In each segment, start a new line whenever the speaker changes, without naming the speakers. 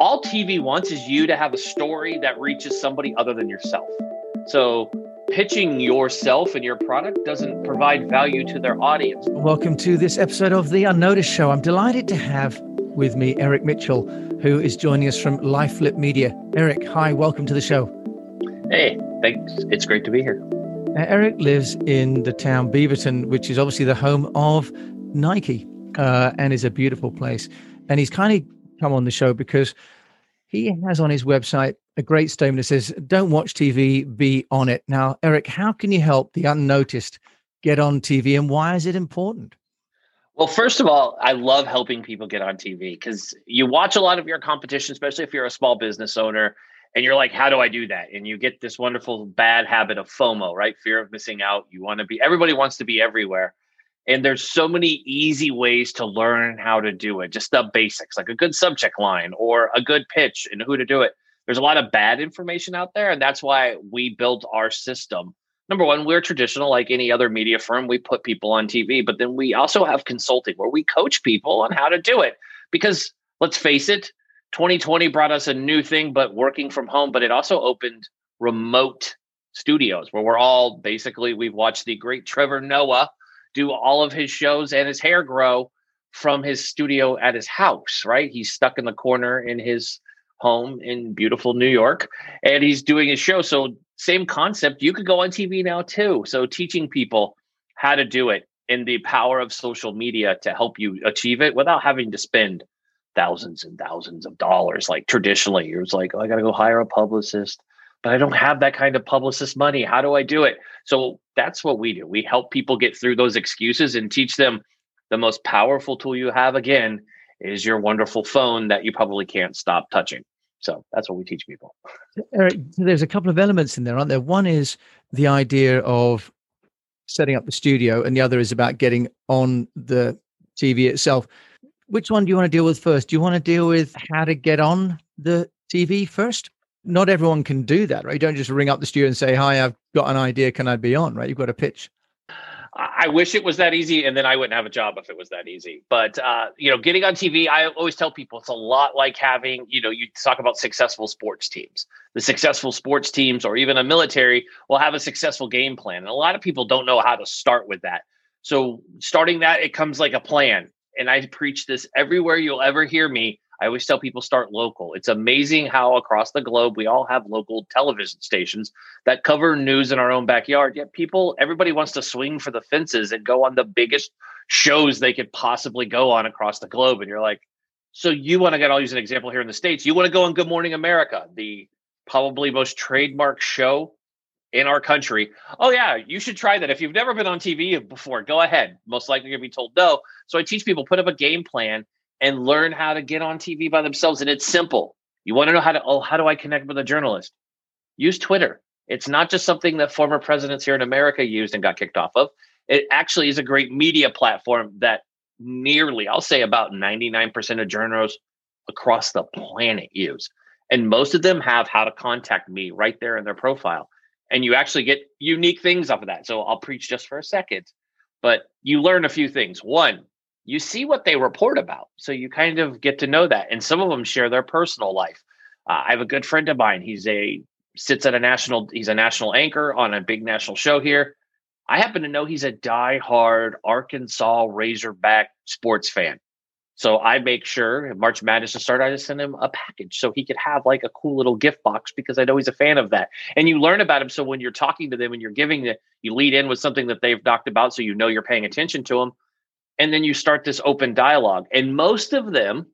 all TV wants is you to have a story that reaches somebody other than yourself. So pitching yourself and your product doesn't provide value to their audience.
Welcome to this episode of The Unnoticed Show. I'm delighted to have with me Eric Mitchell, who is joining us from LifeFlip Media. Eric, hi, welcome to the show.
Hey, thanks. It's great to be here.
Now, Eric lives in the town Beaverton, which is obviously the home of Nike uh, and is a beautiful place. And he's kind of come on the show because he has on his website a great statement that says, Don't watch TV, be on it. Now, Eric, how can you help the unnoticed get on TV and why is it important?
Well, first of all, I love helping people get on TV because you watch a lot of your competition, especially if you're a small business owner, and you're like, how do I do that? And you get this wonderful bad habit of FOMO, right? Fear of missing out. You want to be, everybody wants to be everywhere. And there's so many easy ways to learn how to do it, just the basics, like a good subject line or a good pitch and who to do it. There's a lot of bad information out there. And that's why we built our system. Number one, we're traditional, like any other media firm. We put people on TV, but then we also have consulting where we coach people on how to do it. Because let's face it, 2020 brought us a new thing, but working from home, but it also opened remote studios where we're all basically, we've watched the great Trevor Noah do all of his shows and his hair grow from his studio at his house, right? He's stuck in the corner in his home in beautiful New York and he's doing his show. So, same concept. You could go on TV now too. So, teaching people how to do it and the power of social media to help you achieve it without having to spend thousands and thousands of dollars like traditionally. It was like, oh, I got to go hire a publicist but I don't have that kind of publicist money. How do I do it? So that's what we do. We help people get through those excuses and teach them the most powerful tool you have again is your wonderful phone that you probably can't stop touching. So that's what we teach people.
Eric, there's a couple of elements in there, aren't there? One is the idea of setting up the studio, and the other is about getting on the TV itself. Which one do you want to deal with first? Do you want to deal with how to get on the TV first? Not everyone can do that, right? You don't just ring up the studio and say, "Hi, I've got an idea. Can I be on?" Right? You've got to pitch.
I wish it was that easy, and then I wouldn't have a job if it was that easy. But uh, you know, getting on TV, I always tell people it's a lot like having, you know, you talk about successful sports teams. The successful sports teams, or even a military, will have a successful game plan, and a lot of people don't know how to start with that. So starting that, it comes like a plan. And I preach this everywhere you'll ever hear me. I always tell people start local. It's amazing how across the globe we all have local television stations that cover news in our own backyard. Yet people, everybody wants to swing for the fences and go on the biggest shows they could possibly go on across the globe. And you're like, so you want to get, I'll use an example here in the States. You want to go on Good Morning America, the probably most trademark show in our country. Oh, yeah, you should try that. If you've never been on TV before, go ahead. Most likely to be told no. So I teach people put up a game plan and learn how to get on TV by themselves. And it's simple. You want to know how to, oh, how do I connect with a journalist? Use Twitter. It's not just something that former presidents here in America used and got kicked off of. It actually is a great media platform that nearly, I'll say about 99% of journalists across the planet use. And most of them have how to contact me right there in their profile. And you actually get unique things off of that. So I'll preach just for a second. But you learn a few things. One, you see what they report about. So you kind of get to know that. And some of them share their personal life. Uh, I have a good friend of mine. He's a sits at a national, he's a national anchor on a big national show here. I happen to know he's a die-hard Arkansas Razorback sports fan. So I make sure March Madness to start, I just send him a package so he could have like a cool little gift box because I know he's a fan of that. And you learn about him. So when you're talking to them and you're giving it, you lead in with something that they've talked about so you know you're paying attention to them and then you start this open dialogue. And most of them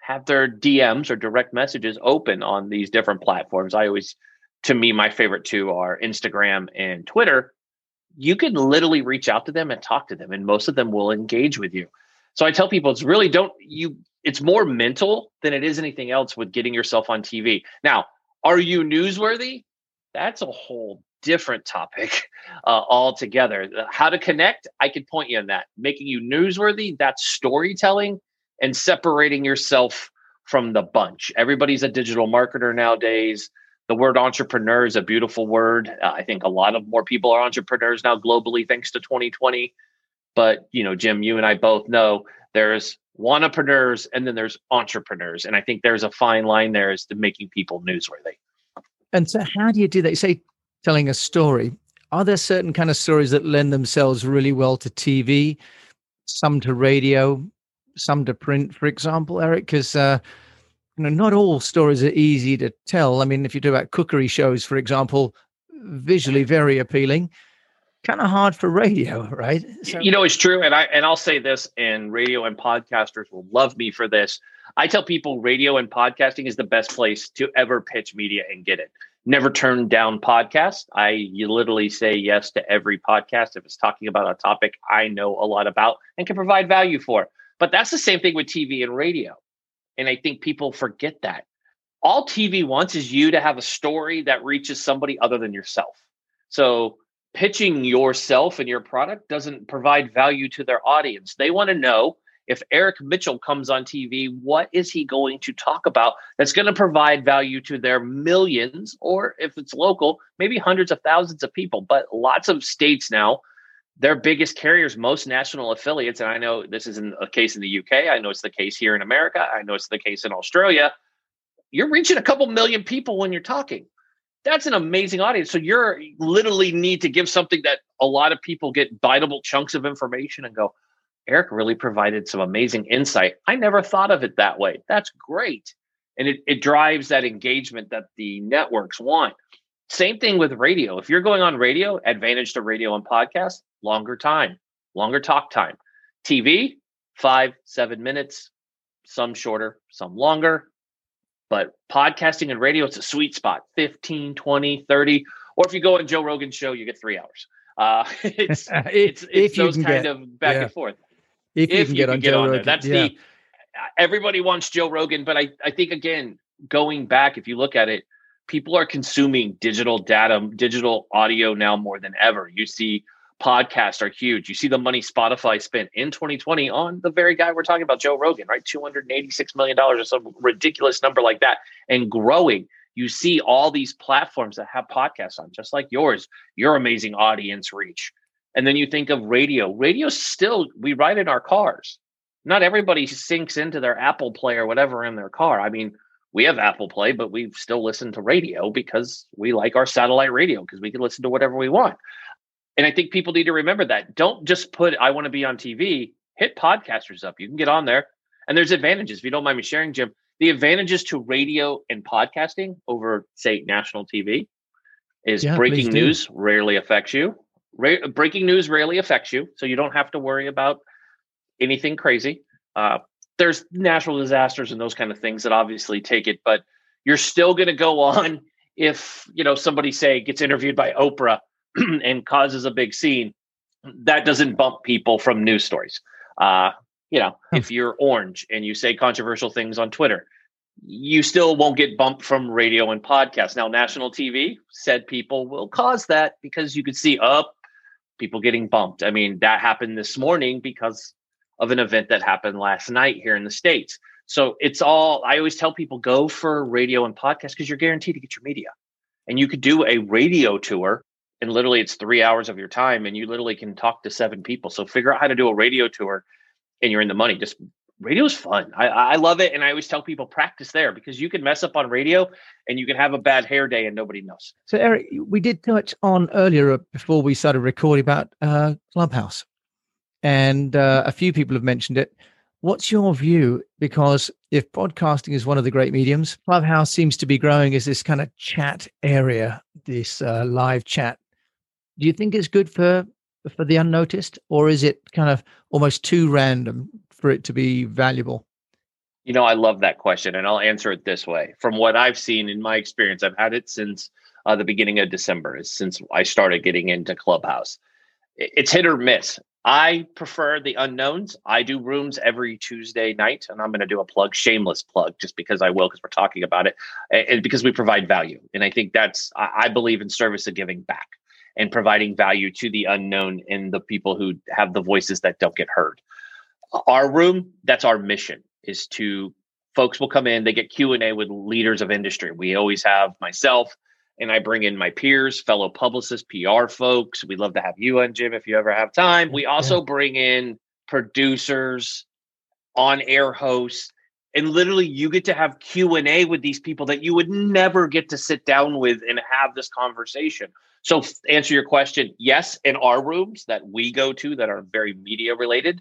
have their dms or direct messages open on these different platforms. I always to me my favorite two are instagram and twitter. You can literally reach out to them and talk to them and most of them will engage with you. So i tell people it's really don't you it's more mental than it is anything else with getting yourself on tv now are you newsworthy? That's a whole different topic uh, altogether. How to connect, I could point you on that. Making you newsworthy, that's storytelling and separating yourself from the bunch. Everybody's a digital marketer nowadays. The word entrepreneur is a beautiful word. Uh, I think a lot of more people are entrepreneurs now globally thanks to 2020. But, you know, Jim, you and I both know There's entrepreneurs and then there's entrepreneurs. And I think there's a fine line there as to making people newsworthy.
And so how do you do that? You say telling a story. Are there certain kind of stories that lend themselves really well to TV, some to radio, some to print, for example, Eric? Because uh, you know, not all stories are easy to tell. I mean, if you do about cookery shows, for example, visually very appealing, kind of hard for radio, right?
So- you know, it's true, and I and I'll say this, and radio and podcasters will love me for this. I tell people radio and podcasting is the best place to ever pitch media and get it. Never turn down podcast. I literally say yes to every podcast if it's talking about a topic I know a lot about and can provide value for. But that's the same thing with TV and radio. And I think people forget that. All TV wants is you to have a story that reaches somebody other than yourself. So pitching yourself and your product doesn't provide value to their audience. They want to know if Eric Mitchell comes on TV, what is he going to talk about that's going to provide value to their millions, or if it's local, maybe hundreds of thousands of people. But lots of states now, their biggest carriers, most national affiliates, and I know this isn't a case in the UK, I know it's the case here in America, I know it's the case in Australia. You're reaching a couple million people when you're talking that's an amazing audience. So you're literally need to give something that a lot of people get biteable chunks of information and go, Eric really provided some amazing insight. I never thought of it that way. That's great. And it, it drives that engagement that the networks want. Same thing with radio. If you're going on radio, advantage to radio and podcast, longer time, longer talk time. TV, five, seven minutes, some shorter, some longer. But podcasting and radio, it's a sweet spot 15, 20, 30. Or if you go on Joe Rogan's show, you get three hours. Uh, it's it's, it's those kind get, of back yeah. and forth.
If you can you get on, get on there.
That's yeah. the everybody wants Joe Rogan, but I, I think again, going back, if you look at it, people are consuming digital data, digital audio now more than ever. You see podcasts are huge. You see the money Spotify spent in 2020 on the very guy we're talking about, Joe Rogan, right? $286 million or some ridiculous number like that and growing. You see all these platforms that have podcasts on, just like yours, your amazing audience reach. And then you think of radio. Radio still, we ride in our cars. Not everybody syncs into their Apple Play or whatever in their car. I mean, we have Apple Play, but we still listen to radio because we like our satellite radio because we can listen to whatever we want. And I think people need to remember that. Don't just put I want to be on TV, hit podcasters up. You can get on there. And there's advantages. If you don't mind me sharing, Jim, the advantages to radio and podcasting over, say, national TV is yeah, breaking news rarely affects you. Ra- breaking news rarely affects you. So you don't have to worry about anything crazy. Uh, there's natural disasters and those kind of things that obviously take it, but you're still going to go on if you know somebody say gets interviewed by Oprah and causes a big scene, that doesn't bump people from news stories. Uh, you know, hmm. if you're orange and you say controversial things on Twitter, you still won't get bumped from radio and podcasts. Now, national TV said people will cause that because you could see up people getting bumped. I mean, that happened this morning because of an event that happened last night here in the States. So it's all, I always tell people go for radio and podcast because you're guaranteed to get your media. And you could do a radio tour and literally it's three hours of your time and you literally can talk to seven people so figure out how to do a radio tour and you're in the money just radio is fun. I, I love it and i always tell people practice there because you can mess up on radio and you can have a bad hair day and nobody knows.
So eric we did touch on earlier before we started recording about uh, clubhouse and uh, a few people have mentioned it. What's your view? Because if podcasting is one of the great mediums clubhouse seems to be growing as this kind of chat area this uh, live chat. Do you think it's good for for the unnoticed or is it kind of almost too random for it to be valuable?
You know i love that question and i'll answer it this way. From what i've seen in my experience i've had it since uh, the beginning of december since i started getting into clubhouse. It's hit or miss. I prefer the unknowns. I do rooms every tuesday night and i'm going to do a plug shameless plug just because i will because we're talking about it and because we provide value and i think that's i believe in service of giving back and providing value to the unknown and the people who have the voices that don't get heard. Our room, that's our mission is to folks will come in, they get Q&A with leaders of industry. We always have myself and I bring in my peers, fellow publicists, PR folks. We'd love to have you on Jim if you ever have time. We also yeah. bring in producers, on air hosts and literally you get to have q&a with these people that you would never get to sit down with and have this conversation so answer your question yes in our rooms that we go to that are very media related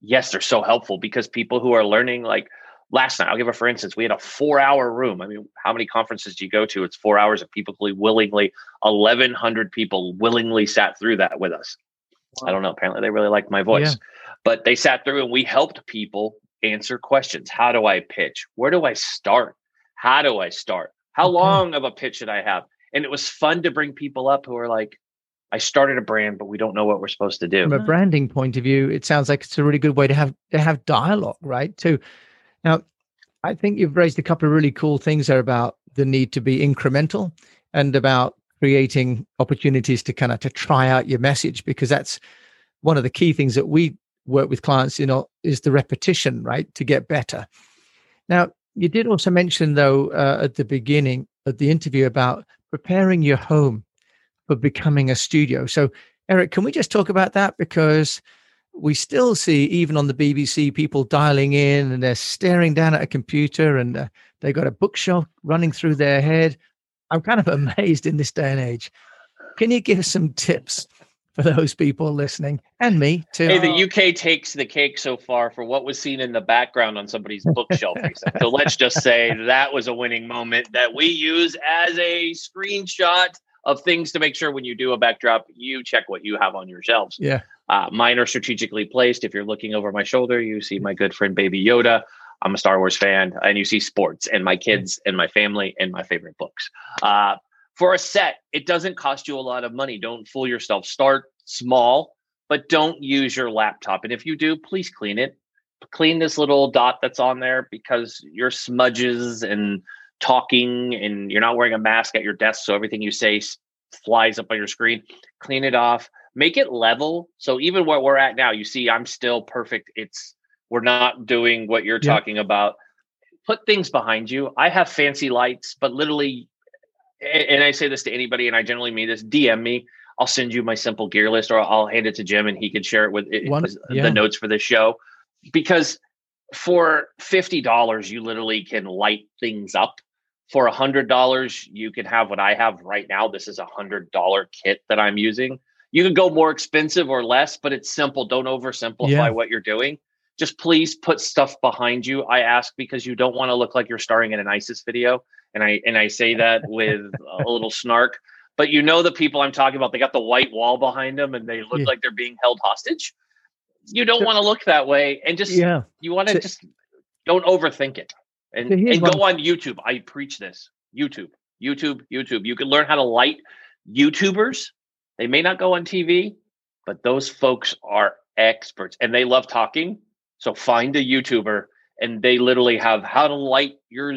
yes they're so helpful because people who are learning like last night i'll give a for instance we had a four hour room i mean how many conferences do you go to it's four hours of people willingly 1100 people willingly sat through that with us wow. i don't know apparently they really liked my voice yeah. but they sat through and we helped people answer questions. How do I pitch? Where do I start? How do I start? How okay. long of a pitch should I have? And it was fun to bring people up who are like, I started a brand, but we don't know what we're supposed to do.
From a branding point of view, it sounds like it's a really good way to have to have dialogue, right? Too. Now, I think you've raised a couple of really cool things there about the need to be incremental and about creating opportunities to kind of to try out your message because that's one of the key things that we work with clients, you know, is the repetition, right, to get better. Now, you did also mention, though, uh, at the beginning of the interview about preparing your home for becoming a studio. So, Eric, can we just talk about that? Because we still see, even on the BBC, people dialing in and they're staring down at a computer and uh, they've got a bookshelf running through their head. I'm kind of amazed in this day and age. Can you give us some tips for those people listening and me too.
Hey, the UK takes the cake so far for what was seen in the background on somebody's bookshelf. so let's just say that was a winning moment that we use as a screenshot of things to make sure when you do a backdrop, you check what you have on your shelves.
Yeah.
Uh, mine are strategically placed. If you're looking over my shoulder, you see my good friend Baby Yoda. I'm a Star Wars fan, and you see sports and my kids and my family and my favorite books. Uh, for a set, it doesn't cost you a lot of money. Don't fool yourself. Start small, but don't use your laptop. And if you do, please clean it. Clean this little dot that's on there because your smudges and talking and you're not wearing a mask at your desk. So everything you say flies up on your screen. Clean it off. Make it level. So even where we're at now, you see I'm still perfect. It's we're not doing what you're yeah. talking about. Put things behind you. I have fancy lights, but literally and I say this to anybody, and I generally mean this, DM me. I'll send you my simple gear list, or I'll hand it to Jim, and he can share it with One, yeah. the notes for the show. Because for fifty dollars, you literally can light things up. For a hundred dollars, you can have what I have right now. This is a hundred dollar kit that I'm using. You can go more expensive or less, but it's simple. Don't oversimplify yeah. what you're doing. Just please put stuff behind you. I ask because you don't want to look like you're starring in an ISIS video and I and I say that with a little snark. But you know the people I'm talking about. They got the white wall behind them, and they look yeah. like they're being held hostage. You don't want to look that way, and just yeah. You want to just don't overthink it, and and go on YouTube. I preach this. YouTube, YouTube, YouTube. You can learn how to light YouTubers. They may not go on TV, but those folks are experts, and they love talking. So find a YouTuber, and they literally have how to light your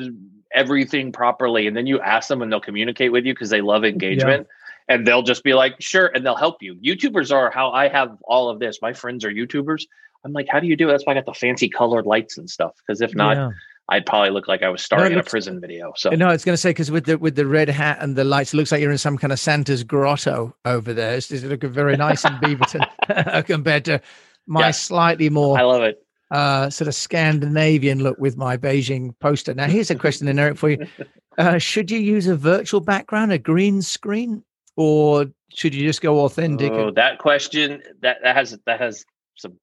everything properly and then you ask them and they'll communicate with you because they love engagement yeah. and they'll just be like sure and they'll help you youtubers are how i have all of this my friends are youtubers i'm like how do you do it that's why i got the fancy colored lights and stuff because if not yeah. I'd probably look like I was starring no, in a prison video. So
no, it's going to say because with the with the red hat and the lights, it looks like you're in some kind of Santa's grotto over there. It's, it's looking very nice in Beaverton compared to my yeah. slightly more.
I love it
uh, sort of Scandinavian look with my Beijing poster. Now, here's a question, then, Eric, for you: uh, Should you use a virtual background, a green screen, or should you just go authentic?
Oh, that question that that has that has some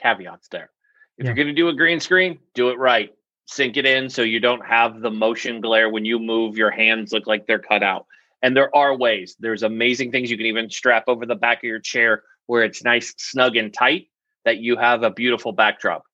caveats there. If yeah. you're going to do a green screen, do it right. Sink it in so you don't have the motion glare when you move. Your hands look like they're cut out. And there are ways. There's amazing things you can even strap over the back of your chair where it's nice, snug, and tight that you have a beautiful backdrop.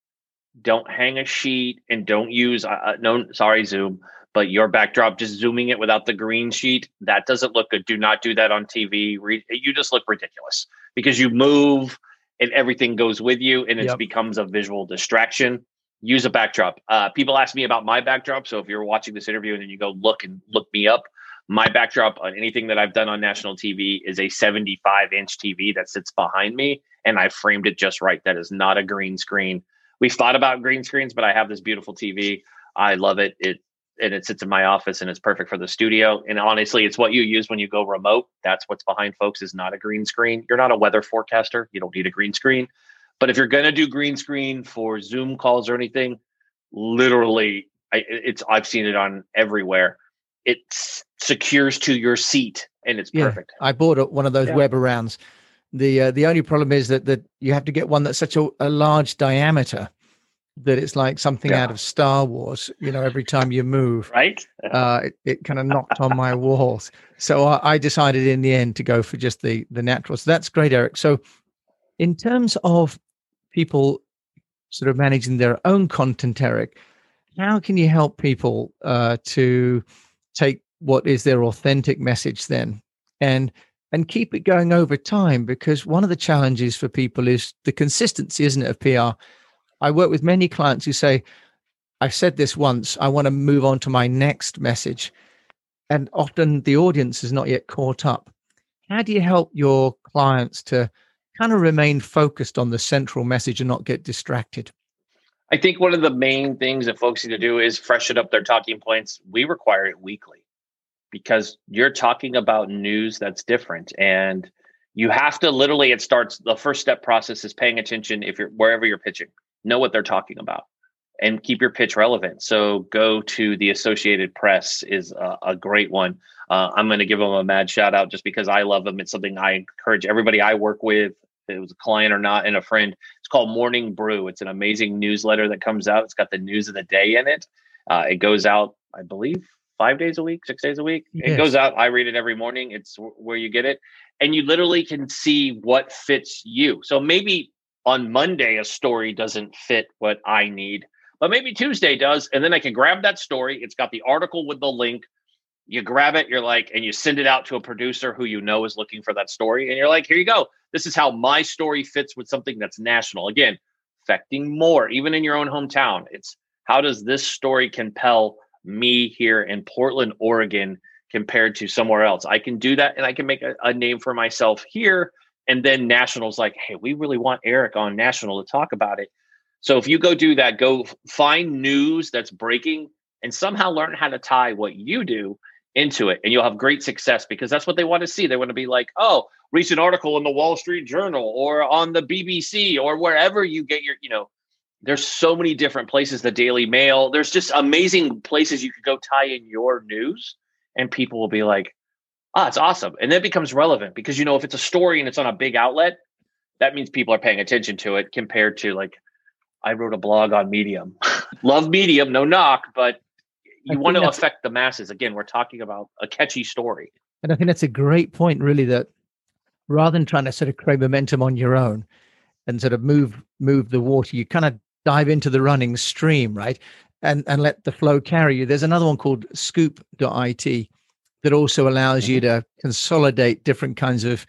Don't hang a sheet and don't use uh, uh, no sorry Zoom, but your backdrop just zooming it without the green sheet that doesn't look good. Do not do that on TV. Re- you just look ridiculous because you move and everything goes with you and it yep. becomes a visual distraction. Use a backdrop. Uh, people ask me about my backdrop, so if you're watching this interview and then you go look and look me up, my backdrop on anything that I've done on national TV is a 75 inch TV that sits behind me, and I framed it just right. That is not a green screen. We've thought about green screens, but I have this beautiful TV. I love it. It and it sits in my office and it's perfect for the studio. And honestly, it's what you use when you go remote. That's what's behind folks is not a green screen. You're not a weather forecaster. You don't need a green screen. But if you're going to do green screen for Zoom calls or anything, literally, I, it's I've seen it on everywhere. It secures to your seat and it's yeah, perfect.
I bought one of those yeah. Webarounds. The uh, the only problem is that that you have to get one that's such a, a large diameter that it's like something yeah. out of Star Wars. You know, every time you move,
right?
Uh, it, it kind of knocked on my walls. So I, I, decided in the end to go for just the the natural. So that's great, Eric. So in terms of people sort of managing their own content, Eric, how can you help people uh, to take what is their authentic message then and and keep it going over time? Because one of the challenges for people is the consistency, isn't it, of PR? I work with many clients who say, I've said this once, I want to move on to my next message. And often the audience is not yet caught up. How do you help your clients to kind of remain focused on the central message and not get distracted?
I think one of the main things that folks need to do is freshen up their talking points. We require it weekly because you're talking about news that's different and you have to literally it starts the first step process is paying attention if you're wherever you're pitching know what they're talking about and keep your pitch relevant so go to the associated press is a, a great one uh, i'm going to give them a mad shout out just because i love them it's something i encourage everybody i work with it was a client or not and a friend. It's called morning brew. It's an amazing newsletter that comes out. It's got the news of the day in it. Uh, it goes out i believe five days a week six days a week. Yes. it goes out i read it every morning. It's where you get it. And you literally can see what fits you. So maybe on monday a story doesn't fit what i need but maybe tuesday does and then i can grab that story. It's got the article with the link you grab it, you're like, and you send it out to a producer who you know is looking for that story. And you're like, here you go. This is how my story fits with something that's national. Again, affecting more, even in your own hometown. It's how does this story compel me here in Portland, Oregon, compared to somewhere else? I can do that and I can make a, a name for myself here. And then national's like, hey, we really want Eric on national to talk about it. So if you go do that, go find news that's breaking and somehow learn how to tie what you do into it and you'll have great success because that's what they want to see. They want to be like, oh, recent article in the Wall Street Journal or on the BBC or wherever you get your, you know, there's so many different places, the Daily Mail. There's just amazing places you could go tie in your news and people will be like, ah, it's awesome. And then it becomes relevant because, you know, if it's a story and it's on a big outlet, that means people are paying attention to it compared to like, I wrote a blog on Medium. Love Medium, no knock, but you want to affect the masses. Again, we're talking about a catchy story.
And I think that's a great point, really, that rather than trying to sort of create momentum on your own and sort of move move the water, you kind of dive into the running stream, right? And and let the flow carry you. There's another one called scoop.it that also allows mm-hmm. you to consolidate different kinds of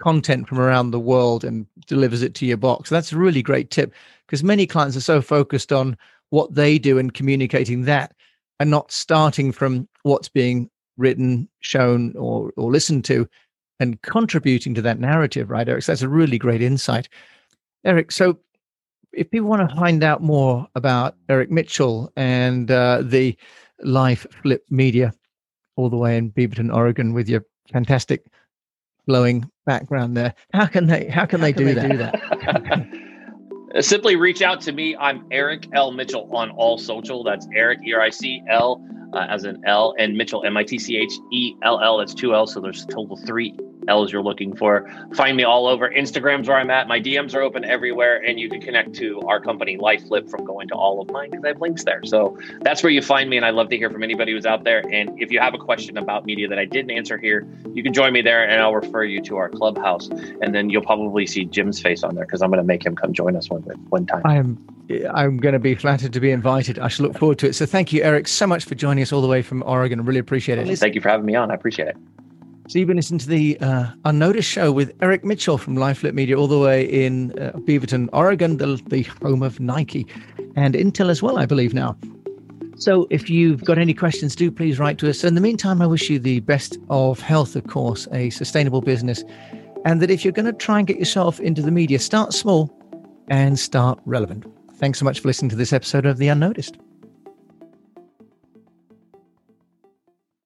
content from around the world and delivers it to your box. That's a really great tip because many clients are so focused on what they do and communicating that and not starting from what's being written, shown, or or listened to, and contributing to that narrative, right, Eric? So that's a really great insight, Eric. So if people want to find out more about Eric Mitchell and uh, the Life Flip Media, all the way in Beaverton, Oregon, with your fantastic glowing background there, how can they how can how they, can do, they do that?
simply reach out to me. I'm Eric L. Mitchell on all social. That's Eric, E R I C L uh, as an L, and Mitchell, M I T C H E L L. That's two L. So there's a total three L's you're looking for. Find me all over. Instagram's where I'm at. My DMs are open everywhere, and you can connect to our company, LifeFlip, from going to all of mine because I have links there. So that's where you find me, and I'd love to hear from anybody who's out there. And if you have a question about media that I didn't answer here, you can join me there, and I'll refer you to our clubhouse, and then you'll probably see Jim's face on there because I'm going to make him come join us one one time.
I'm I'm going to be flattered to be invited. I shall look forward to it. So thank you, Eric, so much for joining us all the way from Oregon. I really appreciate it.
Thank you for having me on. I appreciate it.
So you've been listening to the uh, Unnoticed Show with Eric Mitchell from LifeFlip Media, all the way in uh, Beaverton, Oregon, the, the home of Nike and Intel as well, I believe now. So if you've got any questions, do please write to us. In the meantime, I wish you the best of health, of course, a sustainable business, and that if you're going to try and get yourself into the media, start small and start relevant. Thanks so much for listening to this episode of The Unnoticed.